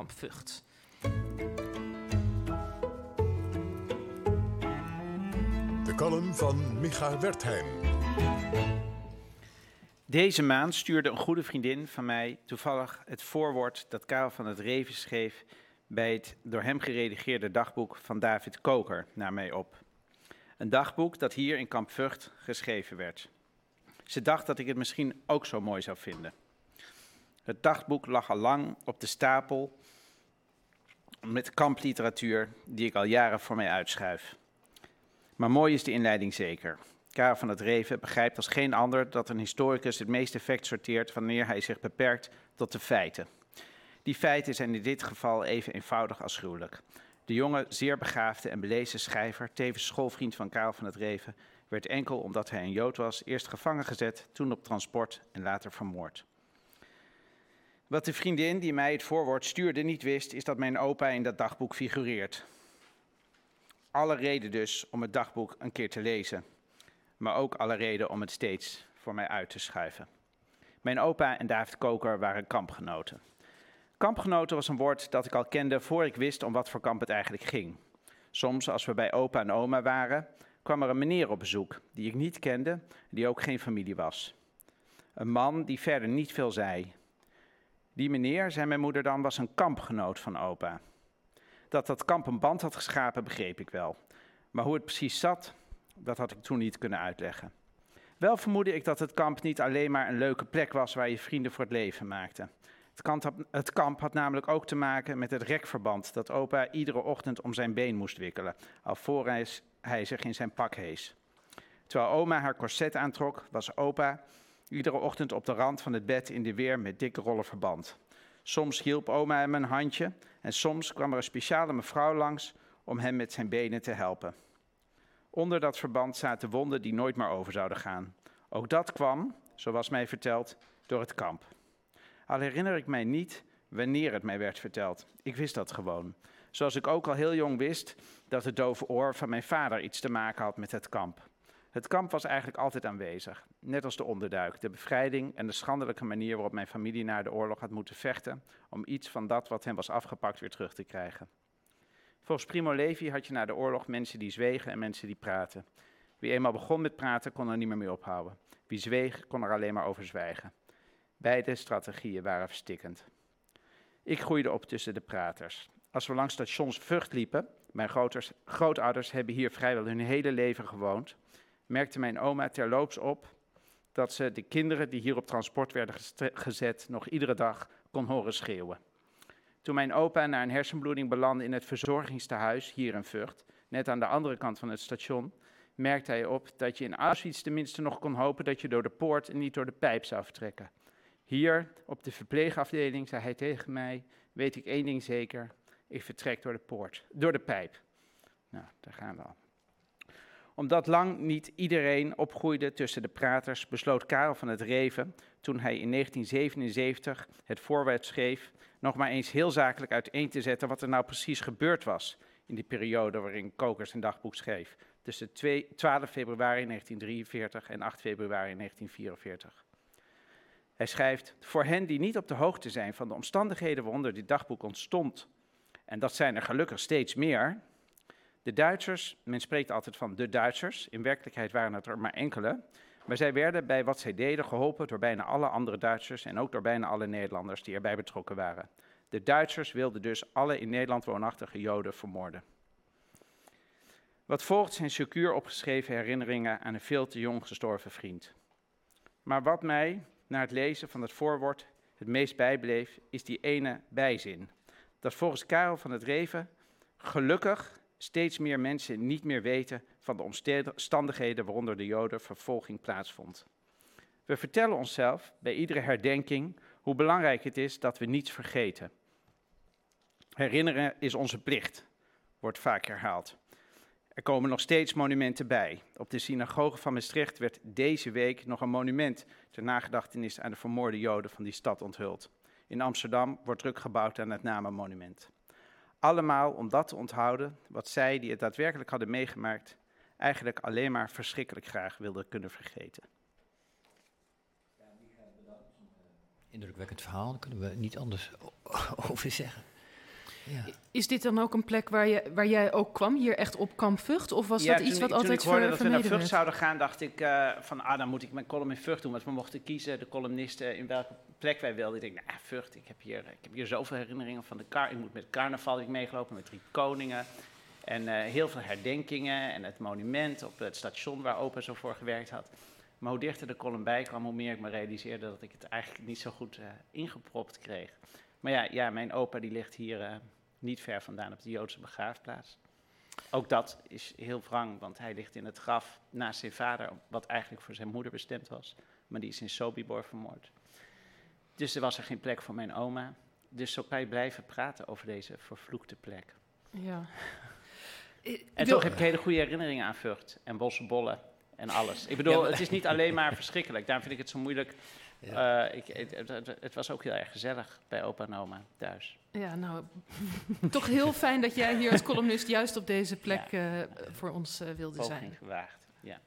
kamp Vught. De column van Micha Wertheim. Deze maand stuurde een goede vriendin van mij toevallig het voorwoord dat Karel van het Reven schreef bij het door hem geredigeerde dagboek van David Koker naar mij op. Een dagboek dat hier in Kamp Vught geschreven werd. Ze dacht dat ik het misschien ook zo mooi zou vinden. Het dagboek lag al lang op de stapel met kampliteratuur die ik al jaren voor mij uitschuif. Maar mooi is de inleiding zeker. Karel van het Reven begrijpt als geen ander dat een historicus het meest effect sorteert wanneer hij zich beperkt tot de feiten. Die feiten zijn in dit geval even eenvoudig als gruwelijk. De jonge, zeer begaafde en belezen schrijver, tevens schoolvriend van Karel van het Reven, werd enkel omdat hij een Jood was, eerst gevangen gezet, toen op transport en later vermoord. Wat de vriendin die mij het voorwoord stuurde niet wist, is dat mijn opa in dat dagboek figureert. Alle reden dus om het dagboek een keer te lezen, maar ook alle reden om het steeds voor mij uit te schuiven. Mijn opa en David Koker waren kampgenoten. Kampgenoten was een woord dat ik al kende voor ik wist om wat voor kamp het eigenlijk ging. Soms, als we bij opa en oma waren, kwam er een meneer op bezoek die ik niet kende, die ook geen familie was. Een man die verder niet veel zei. Die meneer, zei mijn moeder dan, was een kampgenoot van opa. Dat dat kamp een band had geschapen, begreep ik wel. Maar hoe het precies zat, dat had ik toen niet kunnen uitleggen. Wel vermoedde ik dat het kamp niet alleen maar een leuke plek was waar je vrienden voor het leven maakte. Het kamp, had, namelijk ook te maken met het rekverband dat opa iedere ochtend om zijn been moest wikkelen, alvorens hij zich in zijn pak hees. Terwijl oma haar corset aantrok, was opa iedere ochtend op de rand van het bed in de weer met dikke rollen verband. Soms hielp oma hem een handje en soms kwam er een speciale mevrouw langs om hem met zijn benen te helpen. Onder dat verband zaten wonden die nooit meer over zouden gaan. Ook dat kwam, zoals mij verteld, door het kamp. Al herinner ik mij niet wanneer het mij werd verteld. Ik wist dat gewoon. Zoals ik ook al heel jong wist dat het dove oor van mijn vader iets te maken had met het kamp. Het kamp was eigenlijk altijd aanwezig, net als de onderduik, de bevrijding en de schandelijke manier waarop mijn familie na de oorlog had moeten vechten om iets van dat wat hem was afgepakt weer terug te krijgen. Volgens Primo Levi had je na de oorlog mensen die zwegen en mensen die praten. Wie eenmaal begon met praten kon er niet meer mee ophouden. Wie zweeg kon er alleen maar over zwijgen. Beide strategieën waren verstikkend. Ik groeide op tussen de praters. Als we langs stations Vught liepen, mijn grootouders hebben hier vrijwel hun hele leven gewoond, merkte mijn oma terloops op dat ze de kinderen die hier op transport werden gezet nog iedere dag kon horen schreeuwen. Toen mijn opa na een hersenbloeding belandde in het verzorgingstehuis hier in Vught, net aan de andere kant van het station, merkte hij op dat je in Auschwitz tenminste nog kon hopen dat je door de poort en niet door de pijp zou vertrekken. Hier op de verpleegafdeling zei hij tegen mij: Weet ik één ding zeker, ik vertrek door de poort, door de pijp. Nou, daar gaan we al. Omdat lang niet iedereen opgroeide tussen de praters, besloot Karel van het Reven, toen hij in 1977 het voorwoord schreef, nog maar eens heel zakelijk uiteen te zetten wat er nou precies gebeurd was in die periode waarin Kokers zijn dagboek schreef, tussen 12 februari 1943 en 8 februari 1944. Hij schrijft, voor hen die niet op de hoogte zijn van de omstandigheden waaronder dit dagboek ontstond, en dat zijn er gelukkig steeds meer, de Duitsers, men spreekt altijd van de Duitsers, in werkelijkheid waren het er maar enkele, maar zij werden bij wat zij deden geholpen door bijna alle andere Duitsers en ook door bijna alle Nederlanders die erbij betrokken waren. De Duitsers wilden dus alle in Nederland woonachtige Joden vermoorden. Wat volgt zijn secuur opgeschreven herinneringen aan een veel te jong gestorven vriend. Maar wat mij na het lezen van het voorwoord het meest bijbleef, is die ene bijzin. Dat volgens Karel van het Reven gelukkig steeds meer mensen niet meer weten van de omstandigheden waaronder de Joden vervolging plaatsvond. We vertellen onszelf bij iedere herdenking hoe belangrijk het is dat we niets vergeten. Herinneren is onze plicht, wordt vaak herhaald. Er komen nog steeds monumenten bij. Op de synagoge van Maastricht werd deze week nog een monument ter nagedachtenis aan de vermoorde Joden van die stad onthuld. In Amsterdam wordt druk gebouwd aan het namenmonument. Allemaal om dat te onthouden wat zij, die het daadwerkelijk hadden meegemaakt, eigenlijk alleen maar verschrikkelijk graag wilden kunnen vergeten. Indrukwekkend verhaal, daar kunnen we niet anders over zeggen. Ja. Is dit dan ook een plek waar, je, waar jij ook kwam, hier echt op Kamp Vught? Of was Ja, dat iets wat ik- altijd ik hoorde ver- dat we naar Vught werd? zouden gaan, dacht ik eh, van, ah, dan moet ik mijn column in Vught doen. Want we mochten kiezen, de columnisten, in welke plek wij wilden. Ik denk, nou, Vught, ik heb, hier, ik heb hier zoveel herinneringen van de kar. Ik moet met carnaval ik meegelopen, met drie koningen. En eh, heel veel herdenkingen en het monument op het station waar opa zo voor gewerkt had. Maar hoe dichter de column bij kwam, hoe meer ik me realiseerde dat ik het eigenlijk niet zo goed eh, ingepropt kreeg. Maar ja, ja, mijn opa die ligt hier eh, niet ver vandaan op de Joodse begraafplaats. Ook dat is heel wrang, want hij ligt in het graf naast zijn vader, wat eigenlijk voor zijn moeder bestemd was. Maar die is in Sobibor vermoord. Dus er was er geen plek voor mijn oma. Dus zo kan je blijven praten over deze vervloekte plek. Ja. En toch heb ik hele goede herinneringen aan Vught en bossenbollen en alles. Ik bedoel, Ja, maar- het is niet alleen maar verschrikkelijk. Daarom vind ik het zo moeilijk. Ja. Eh, ik, het, het- het was ook heel erg gezellig bij opa en oma thuis. Ja, nou, toch heel fijn dat jij hier als columnist juist op deze plek eh, voor ons eh, wilde zijn. Poging gewaagd. Ja.